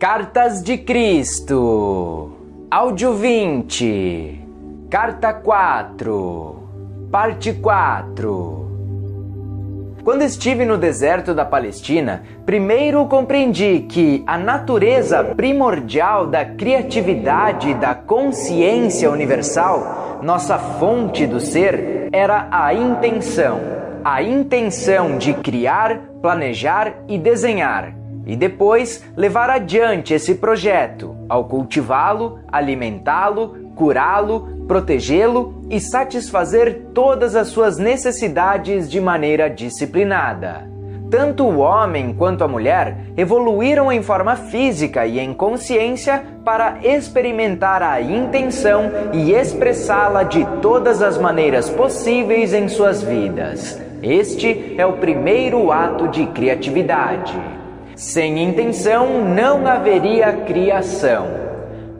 Cartas de Cristo, Áudio 20, Carta 4, Parte 4. Quando estive no deserto da Palestina, primeiro compreendi que a natureza primordial da criatividade da consciência universal, nossa fonte do ser, era a intenção. A intenção de criar, planejar e desenhar e depois levar adiante esse projeto ao cultivá-lo, alimentá-lo, curá-lo, protegê-lo e satisfazer todas as suas necessidades de maneira disciplinada. Tanto o homem quanto a mulher evoluíram em forma física e em consciência para experimentar a intenção e expressá-la de todas as maneiras possíveis em suas vidas. Este é o primeiro ato de criatividade. Sem intenção não haveria criação.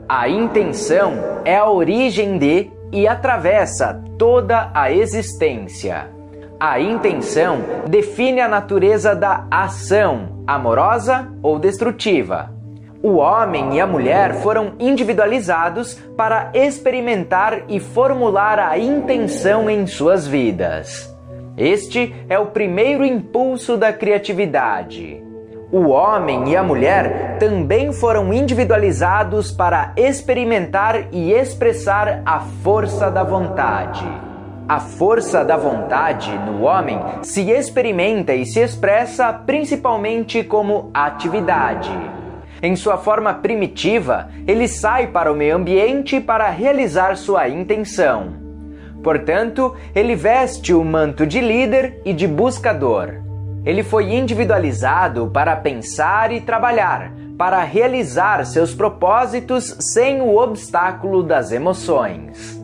A intenção é a origem de e atravessa toda a existência. A intenção define a natureza da ação, amorosa ou destrutiva. O homem e a mulher foram individualizados para experimentar e formular a intenção em suas vidas. Este é o primeiro impulso da criatividade. O homem e a mulher também foram individualizados para experimentar e expressar a força da vontade. A força da vontade no homem se experimenta e se expressa principalmente como atividade. Em sua forma primitiva, ele sai para o meio ambiente para realizar sua intenção. Portanto, ele veste o manto de líder e de buscador. Ele foi individualizado para pensar e trabalhar, para realizar seus propósitos sem o obstáculo das emoções.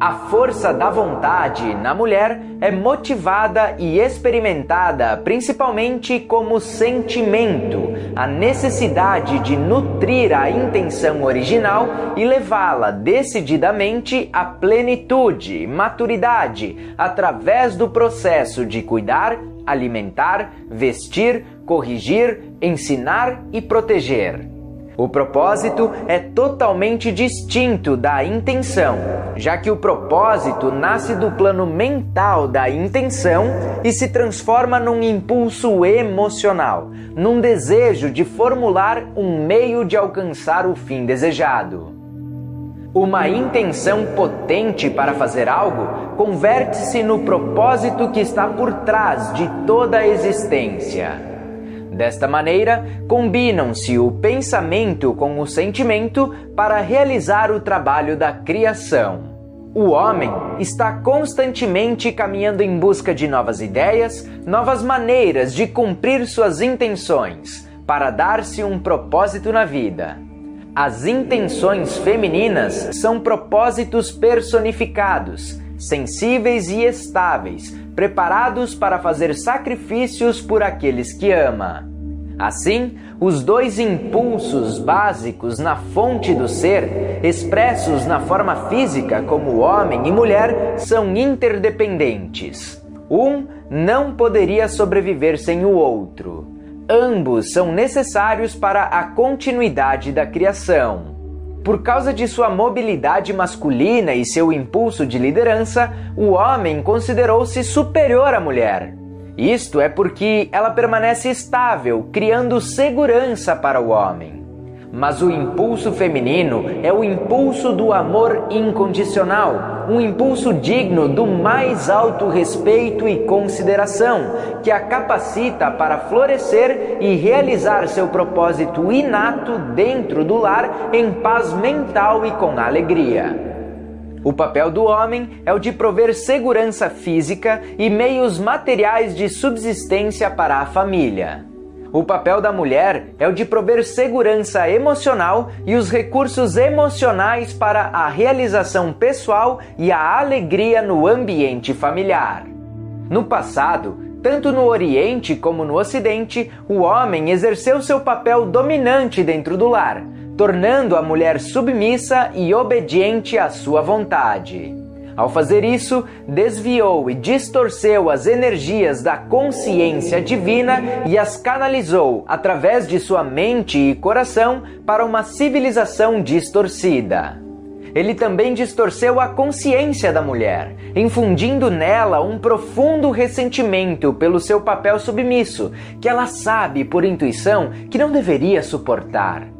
A força da vontade na mulher é motivada e experimentada principalmente como sentimento, a necessidade de nutrir a intenção original e levá-la decididamente à plenitude, maturidade, através do processo de cuidar, alimentar, vestir, corrigir, ensinar e proteger. O propósito é totalmente distinto da intenção, já que o propósito nasce do plano mental da intenção e se transforma num impulso emocional, num desejo de formular um meio de alcançar o fim desejado. Uma intenção potente para fazer algo converte-se no propósito que está por trás de toda a existência. Desta maneira, combinam-se o pensamento com o sentimento para realizar o trabalho da criação. O homem está constantemente caminhando em busca de novas ideias, novas maneiras de cumprir suas intenções, para dar-se um propósito na vida. As intenções femininas são propósitos personificados, sensíveis e estáveis, preparados para fazer sacrifícios por aqueles que ama. Assim, os dois impulsos básicos na fonte do ser, expressos na forma física como homem e mulher, são interdependentes. Um não poderia sobreviver sem o outro. Ambos são necessários para a continuidade da criação. Por causa de sua mobilidade masculina e seu impulso de liderança, o homem considerou-se superior à mulher. Isto é porque ela permanece estável, criando segurança para o homem. Mas o impulso feminino é o impulso do amor incondicional, um impulso digno do mais alto respeito e consideração, que a capacita para florescer e realizar seu propósito inato dentro do lar em paz mental e com alegria. O papel do homem é o de prover segurança física e meios materiais de subsistência para a família. O papel da mulher é o de prover segurança emocional e os recursos emocionais para a realização pessoal e a alegria no ambiente familiar. No passado, tanto no Oriente como no Ocidente, o homem exerceu seu papel dominante dentro do lar, tornando a mulher submissa e obediente à sua vontade. Ao fazer isso, desviou e distorceu as energias da consciência divina e as canalizou através de sua mente e coração para uma civilização distorcida. Ele também distorceu a consciência da mulher, infundindo nela um profundo ressentimento pelo seu papel submisso, que ela sabe por intuição que não deveria suportar.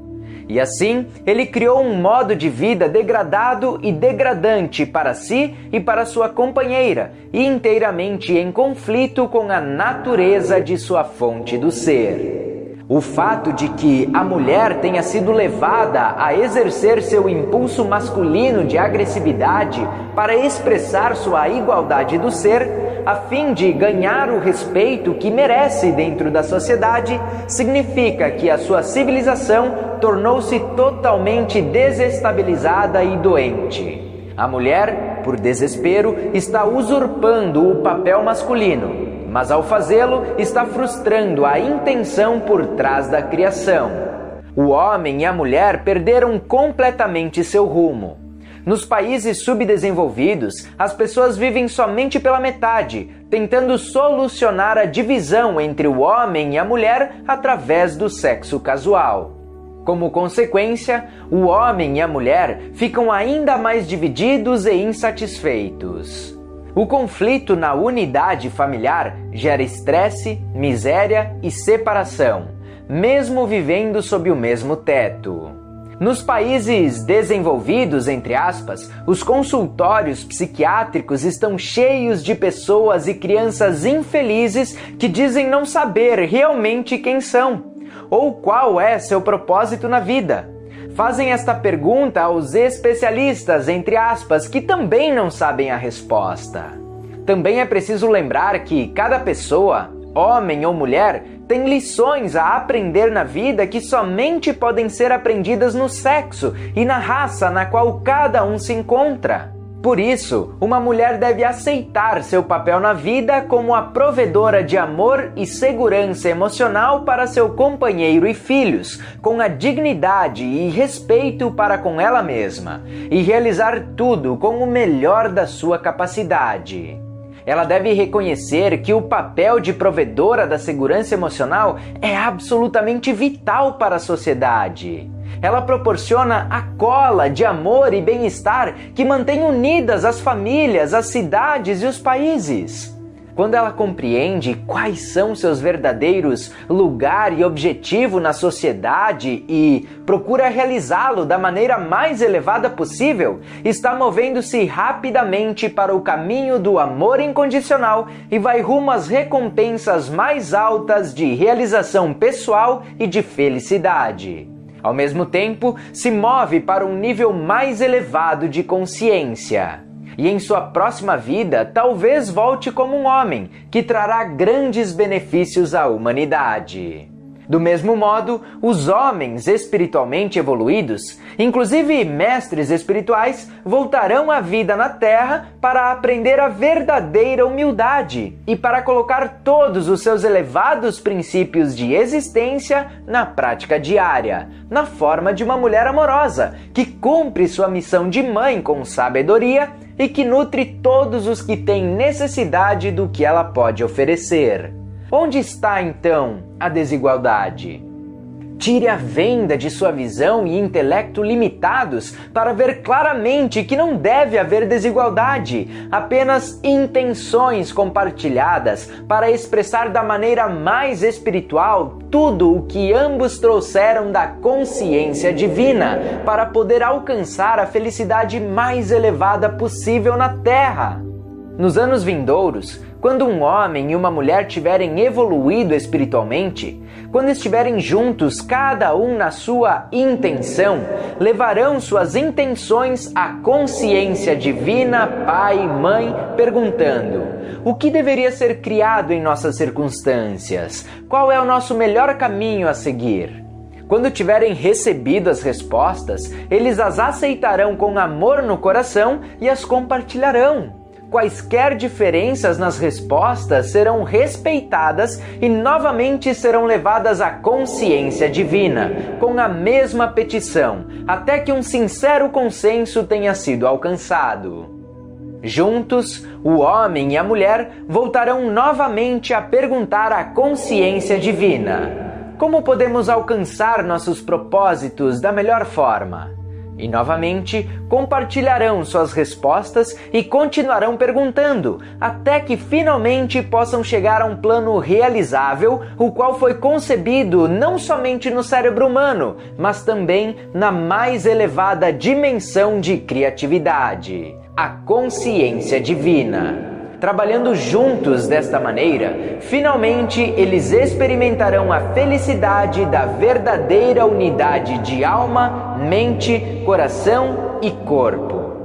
E assim, ele criou um modo de vida degradado e degradante para si e para sua companheira, e inteiramente em conflito com a natureza de sua fonte do ser. O fato de que a mulher tenha sido levada a exercer seu impulso masculino de agressividade para expressar sua igualdade do ser, a fim de ganhar o respeito que merece dentro da sociedade, significa que a sua civilização tornou-se totalmente desestabilizada e doente. A mulher, por desespero, está usurpando o papel masculino mas ao fazê-lo está frustrando a intenção por trás da criação. O homem e a mulher perderam completamente seu rumo. Nos países subdesenvolvidos, as pessoas vivem somente pela metade, tentando solucionar a divisão entre o homem e a mulher através do sexo casual. Como consequência, o homem e a mulher ficam ainda mais divididos e insatisfeitos. O conflito na unidade familiar gera estresse, miséria e separação, mesmo vivendo sob o mesmo teto. Nos países desenvolvidos, entre aspas, os consultórios psiquiátricos estão cheios de pessoas e crianças infelizes que dizem não saber realmente quem são ou qual é seu propósito na vida fazem esta pergunta aos especialistas, entre aspas, que também não sabem a resposta. Também é preciso lembrar que cada pessoa, homem ou mulher, tem lições a aprender na vida que somente podem ser aprendidas no sexo e na raça na qual cada um se encontra. Por isso, uma mulher deve aceitar seu papel na vida como a provedora de amor e segurança emocional para seu companheiro e filhos, com a dignidade e respeito para com ela mesma, e realizar tudo com o melhor da sua capacidade. Ela deve reconhecer que o papel de provedora da segurança emocional é absolutamente vital para a sociedade. Ela proporciona a cola de amor e bem-estar que mantém unidas as famílias, as cidades e os países quando ela compreende quais são seus verdadeiros lugar e objetivo na sociedade e procura realizá-lo da maneira mais elevada possível, está movendo-se rapidamente para o caminho do amor incondicional e vai rumo às recompensas mais altas de realização pessoal e de felicidade. Ao mesmo tempo, se move para um nível mais elevado de consciência e em sua próxima vida talvez volte como um homem que trará grandes benefícios à humanidade. Do mesmo modo, os homens espiritualmente evoluídos, inclusive mestres espirituais, voltarão à vida na Terra para aprender a verdadeira humildade e para colocar todos os seus elevados princípios de existência na prática diária, na forma de uma mulher amorosa que cumpre sua missão de mãe com sabedoria e que nutre todos os que têm necessidade do que ela pode oferecer. Onde está então a desigualdade? Tire a venda de sua visão e intelecto limitados para ver claramente que não deve haver desigualdade, apenas intenções compartilhadas para expressar da maneira mais espiritual tudo o que ambos trouxeram da consciência divina para poder alcançar a felicidade mais elevada possível na Terra. Nos anos vindouros, quando um homem e uma mulher tiverem evoluído espiritualmente, quando estiverem juntos, cada um na sua intenção, levarão suas intenções à consciência divina, pai e mãe, perguntando: o que deveria ser criado em nossas circunstâncias? Qual é o nosso melhor caminho a seguir? Quando tiverem recebido as respostas, eles as aceitarão com amor no coração e as compartilharão. Quaisquer diferenças nas respostas serão respeitadas e novamente serão levadas à consciência divina, com a mesma petição, até que um sincero consenso tenha sido alcançado. Juntos, o homem e a mulher voltarão novamente a perguntar à consciência divina: como podemos alcançar nossos propósitos da melhor forma? E novamente compartilharão suas respostas e continuarão perguntando, até que finalmente possam chegar a um plano realizável, o qual foi concebido não somente no cérebro humano, mas também na mais elevada dimensão de criatividade a consciência divina. Trabalhando juntos desta maneira, finalmente eles experimentarão a felicidade da verdadeira unidade de alma, mente, coração e corpo.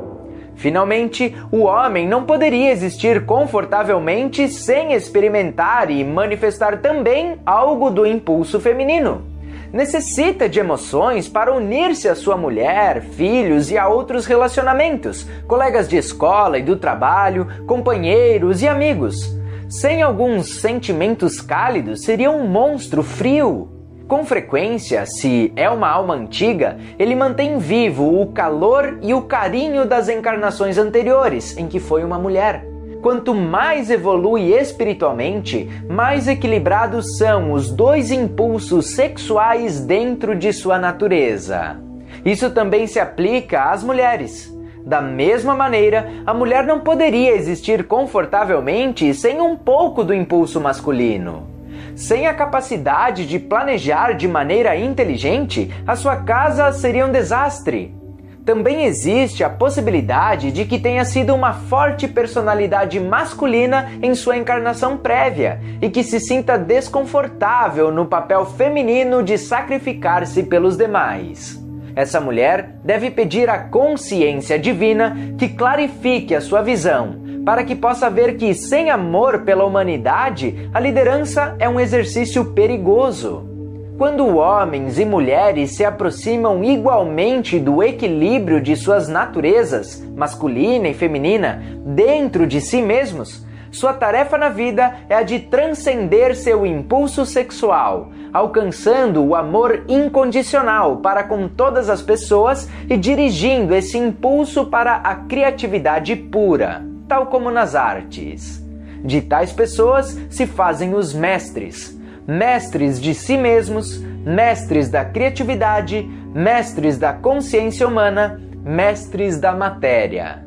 Finalmente, o homem não poderia existir confortavelmente sem experimentar e manifestar também algo do impulso feminino necessita de emoções para unir-se à sua mulher, filhos e a outros relacionamentos, colegas de escola e do trabalho, companheiros e amigos. Sem alguns sentimentos cálidos, seria um monstro frio. Com frequência, se é uma alma antiga, ele mantém vivo o calor e o carinho das encarnações anteriores, em que foi uma mulher. Quanto mais evolui espiritualmente, mais equilibrados são os dois impulsos sexuais dentro de sua natureza. Isso também se aplica às mulheres. Da mesma maneira, a mulher não poderia existir confortavelmente sem um pouco do impulso masculino. Sem a capacidade de planejar de maneira inteligente, a sua casa seria um desastre. Também existe a possibilidade de que tenha sido uma forte personalidade masculina em sua encarnação prévia e que se sinta desconfortável no papel feminino de sacrificar-se pelos demais. Essa mulher deve pedir à consciência divina que clarifique a sua visão, para que possa ver que, sem amor pela humanidade, a liderança é um exercício perigoso. Quando homens e mulheres se aproximam igualmente do equilíbrio de suas naturezas, masculina e feminina, dentro de si mesmos, sua tarefa na vida é a de transcender seu impulso sexual, alcançando o amor incondicional para com todas as pessoas e dirigindo esse impulso para a criatividade pura, tal como nas artes. De tais pessoas se fazem os mestres mestres de si mesmos, mestres da criatividade, mestres da consciência humana, mestres da matéria.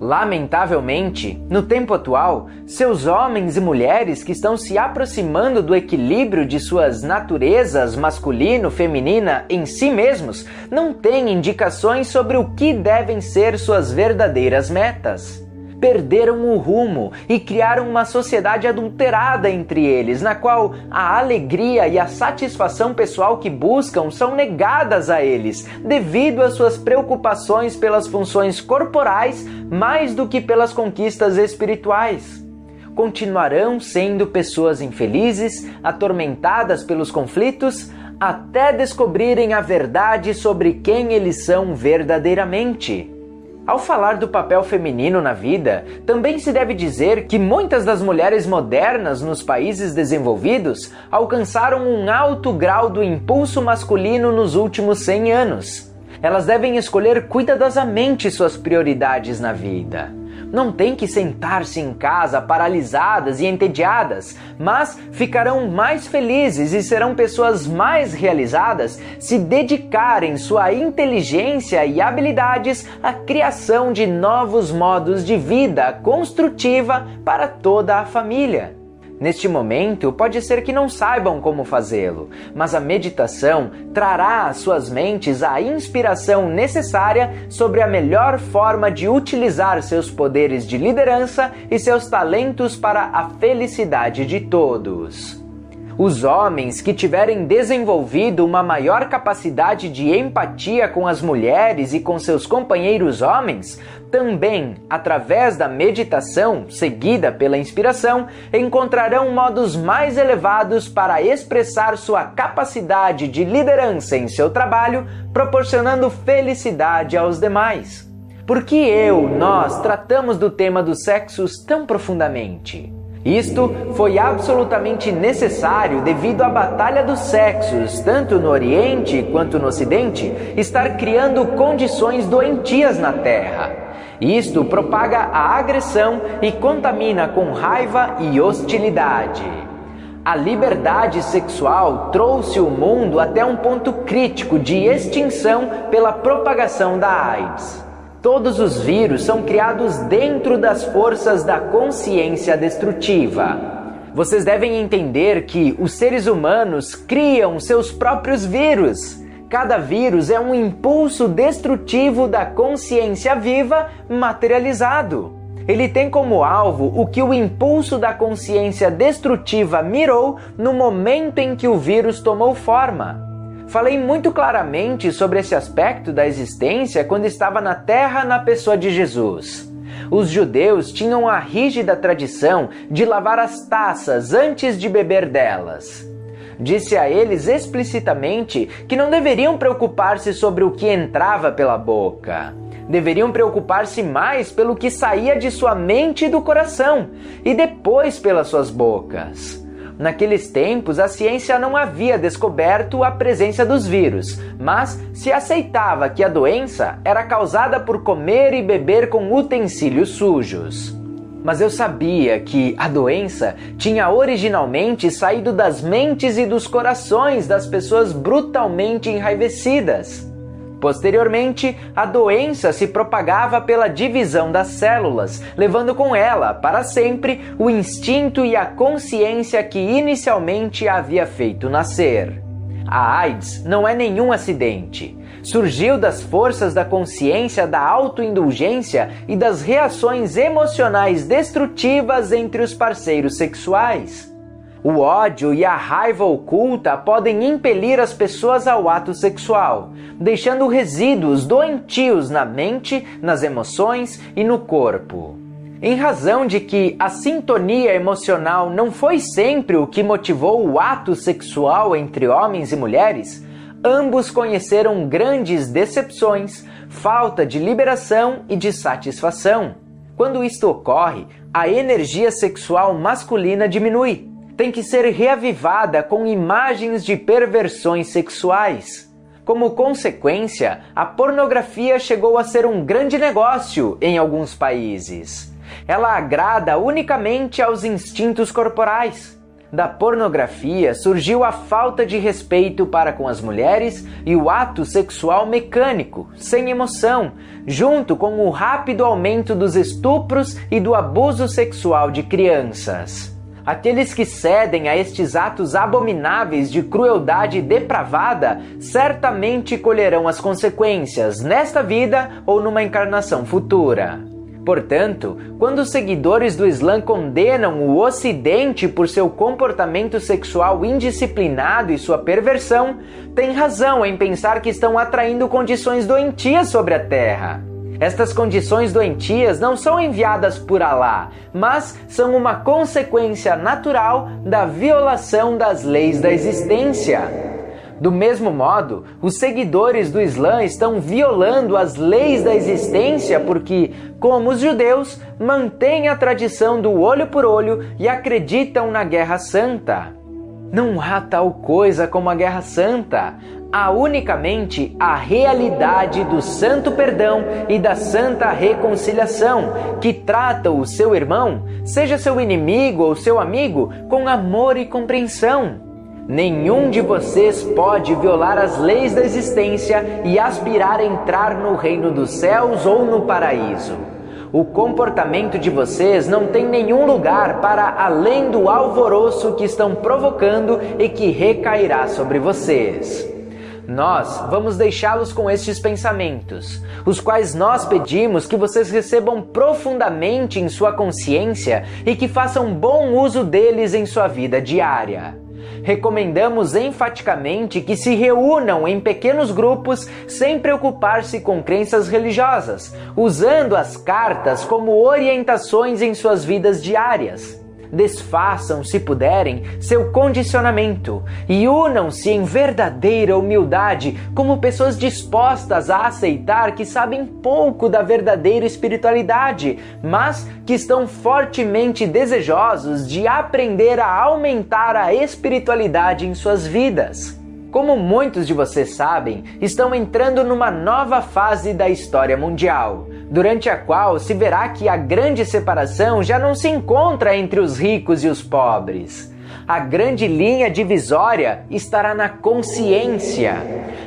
Lamentavelmente, no tempo atual, seus homens e mulheres que estão se aproximando do equilíbrio de suas naturezas masculino, feminina em si mesmos não têm indicações sobre o que devem ser suas verdadeiras metas perderam o rumo e criaram uma sociedade adulterada entre eles, na qual a alegria e a satisfação pessoal que buscam são negadas a eles, devido às suas preocupações pelas funções corporais mais do que pelas conquistas espirituais continuarão sendo pessoas infelizes, atormentadas pelos conflitos, até descobrirem a verdade sobre quem eles são verdadeiramente. Ao falar do papel feminino na vida, também se deve dizer que muitas das mulheres modernas nos países desenvolvidos alcançaram um alto grau do impulso masculino nos últimos 100 anos. Elas devem escolher cuidadosamente suas prioridades na vida não têm que sentar-se em casa paralisadas e entediadas, mas ficarão mais felizes e serão pessoas mais realizadas se dedicarem sua inteligência e habilidades à criação de novos modos de vida construtiva para toda a família. Neste momento, pode ser que não saibam como fazê-lo, mas a meditação trará às suas mentes a inspiração necessária sobre a melhor forma de utilizar seus poderes de liderança e seus talentos para a felicidade de todos. Os homens que tiverem desenvolvido uma maior capacidade de empatia com as mulheres e com seus companheiros homens, também, através da meditação seguida pela inspiração, encontrarão modos mais elevados para expressar sua capacidade de liderança em seu trabalho, proporcionando felicidade aos demais. Por que eu, nós, tratamos do tema dos sexos tão profundamente? Isto foi absolutamente necessário devido à batalha dos sexos, tanto no Oriente quanto no Ocidente, estar criando condições doentias na Terra. Isto propaga a agressão e contamina com raiva e hostilidade. A liberdade sexual trouxe o mundo até um ponto crítico de extinção pela propagação da AIDS. Todos os vírus são criados dentro das forças da consciência destrutiva. Vocês devem entender que os seres humanos criam seus próprios vírus. Cada vírus é um impulso destrutivo da consciência viva materializado. Ele tem como alvo o que o impulso da consciência destrutiva mirou no momento em que o vírus tomou forma. Falei muito claramente sobre esse aspecto da existência quando estava na Terra na pessoa de Jesus. Os judeus tinham a rígida tradição de lavar as taças antes de beber delas. Disse a eles explicitamente que não deveriam preocupar-se sobre o que entrava pela boca. Deveriam preocupar-se mais pelo que saía de sua mente e do coração, e depois pelas suas bocas. Naqueles tempos, a ciência não havia descoberto a presença dos vírus, mas se aceitava que a doença era causada por comer e beber com utensílios sujos. Mas eu sabia que a doença tinha originalmente saído das mentes e dos corações das pessoas brutalmente enraivecidas. Posteriormente, a doença se propagava pela divisão das células, levando com ela, para sempre, o instinto e a consciência que inicialmente havia feito nascer. A AIDS não é nenhum acidente. Surgiu das forças da consciência da autoindulgência e das reações emocionais destrutivas entre os parceiros sexuais. O ódio e a raiva oculta podem impelir as pessoas ao ato sexual, deixando resíduos doentios na mente, nas emoções e no corpo. Em razão de que a sintonia emocional não foi sempre o que motivou o ato sexual entre homens e mulheres, ambos conheceram grandes decepções, falta de liberação e de satisfação. Quando isto ocorre, a energia sexual masculina diminui tem que ser reavivada com imagens de perversões sexuais. Como consequência, a pornografia chegou a ser um grande negócio em alguns países. Ela agrada unicamente aos instintos corporais. Da pornografia surgiu a falta de respeito para com as mulheres e o ato sexual mecânico, sem emoção, junto com o rápido aumento dos estupros e do abuso sexual de crianças. Aqueles que cedem a estes atos abomináveis de crueldade depravada certamente colherão as consequências nesta vida ou numa encarnação futura. Portanto, quando os seguidores do Islã condenam o Ocidente por seu comportamento sexual indisciplinado e sua perversão, têm razão em pensar que estão atraindo condições doentias sobre a Terra. Estas condições doentias não são enviadas por Alá, mas são uma consequência natural da violação das leis da existência. Do mesmo modo, os seguidores do Islã estão violando as leis da existência porque, como os judeus, mantêm a tradição do olho por olho e acreditam na Guerra Santa. Não há tal coisa como a Guerra Santa há unicamente a realidade do santo perdão e da santa reconciliação, que trata o seu irmão, seja seu inimigo ou seu amigo, com amor e compreensão. Nenhum de vocês pode violar as leis da existência e aspirar a entrar no reino dos céus ou no paraíso. O comportamento de vocês não tem nenhum lugar para além do alvoroço que estão provocando e que recairá sobre vocês. Nós vamos deixá-los com estes pensamentos, os quais nós pedimos que vocês recebam profundamente em sua consciência e que façam bom uso deles em sua vida diária. Recomendamos enfaticamente que se reúnam em pequenos grupos sem preocupar-se com crenças religiosas, usando as cartas como orientações em suas vidas diárias desfaçam, se puderem, seu condicionamento e unam-se em verdadeira humildade como pessoas dispostas a aceitar que sabem pouco da verdadeira espiritualidade, mas que estão fortemente desejosos de aprender a aumentar a espiritualidade em suas vidas. Como muitos de vocês sabem, estão entrando numa nova fase da história mundial durante a qual se verá que a grande separação já não se encontra entre os ricos e os pobres a grande linha divisória estará na consciência.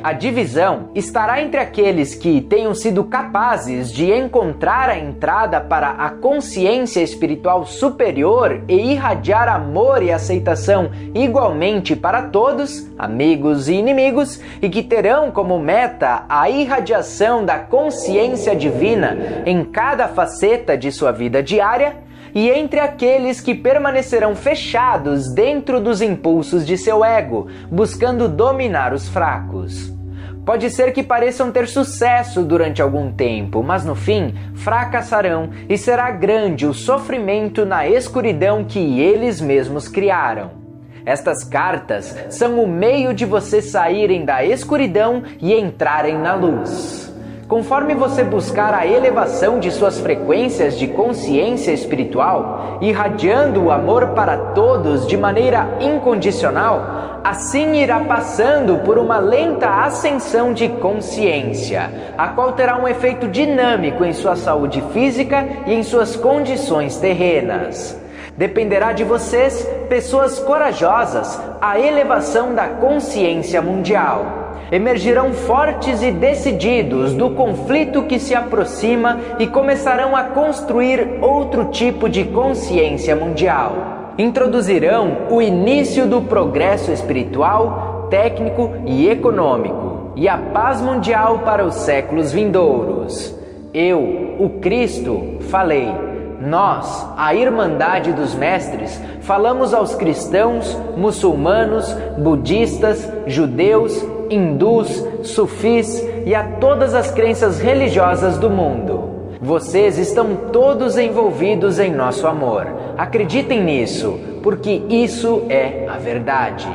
A divisão estará entre aqueles que tenham sido capazes de encontrar a entrada para a consciência espiritual superior e irradiar amor e aceitação igualmente para todos, amigos e inimigos, e que terão como meta a irradiação da consciência divina em cada faceta de sua vida diária e entre aqueles que permanecerão fechados dentro dos impulsos de seu ego, buscando dominar os fracos. Pode ser que pareçam ter sucesso durante algum tempo, mas no fim fracassarão e será grande o sofrimento na escuridão que eles mesmos criaram. Estas cartas são o meio de vocês saírem da escuridão e entrarem na luz. Conforme você buscar a elevação de suas frequências de consciência espiritual, irradiando o amor para todos de maneira incondicional, assim irá passando por uma lenta ascensão de consciência, a qual terá um efeito dinâmico em sua saúde física e em suas condições terrenas. Dependerá de vocês, pessoas corajosas, a elevação da consciência mundial emergirão fortes e decididos do conflito que se aproxima e começarão a construir outro tipo de consciência mundial. Introduzirão o início do progresso espiritual, técnico e econômico e a paz mundial para os séculos vindouros. Eu, o Cristo, falei. Nós, a Irmandade dos Mestres, falamos aos cristãos, muçulmanos, budistas, judeus hindus, sufis e a todas as crenças religiosas do mundo. Vocês estão todos envolvidos em nosso amor. Acreditem nisso, porque isso é a verdade.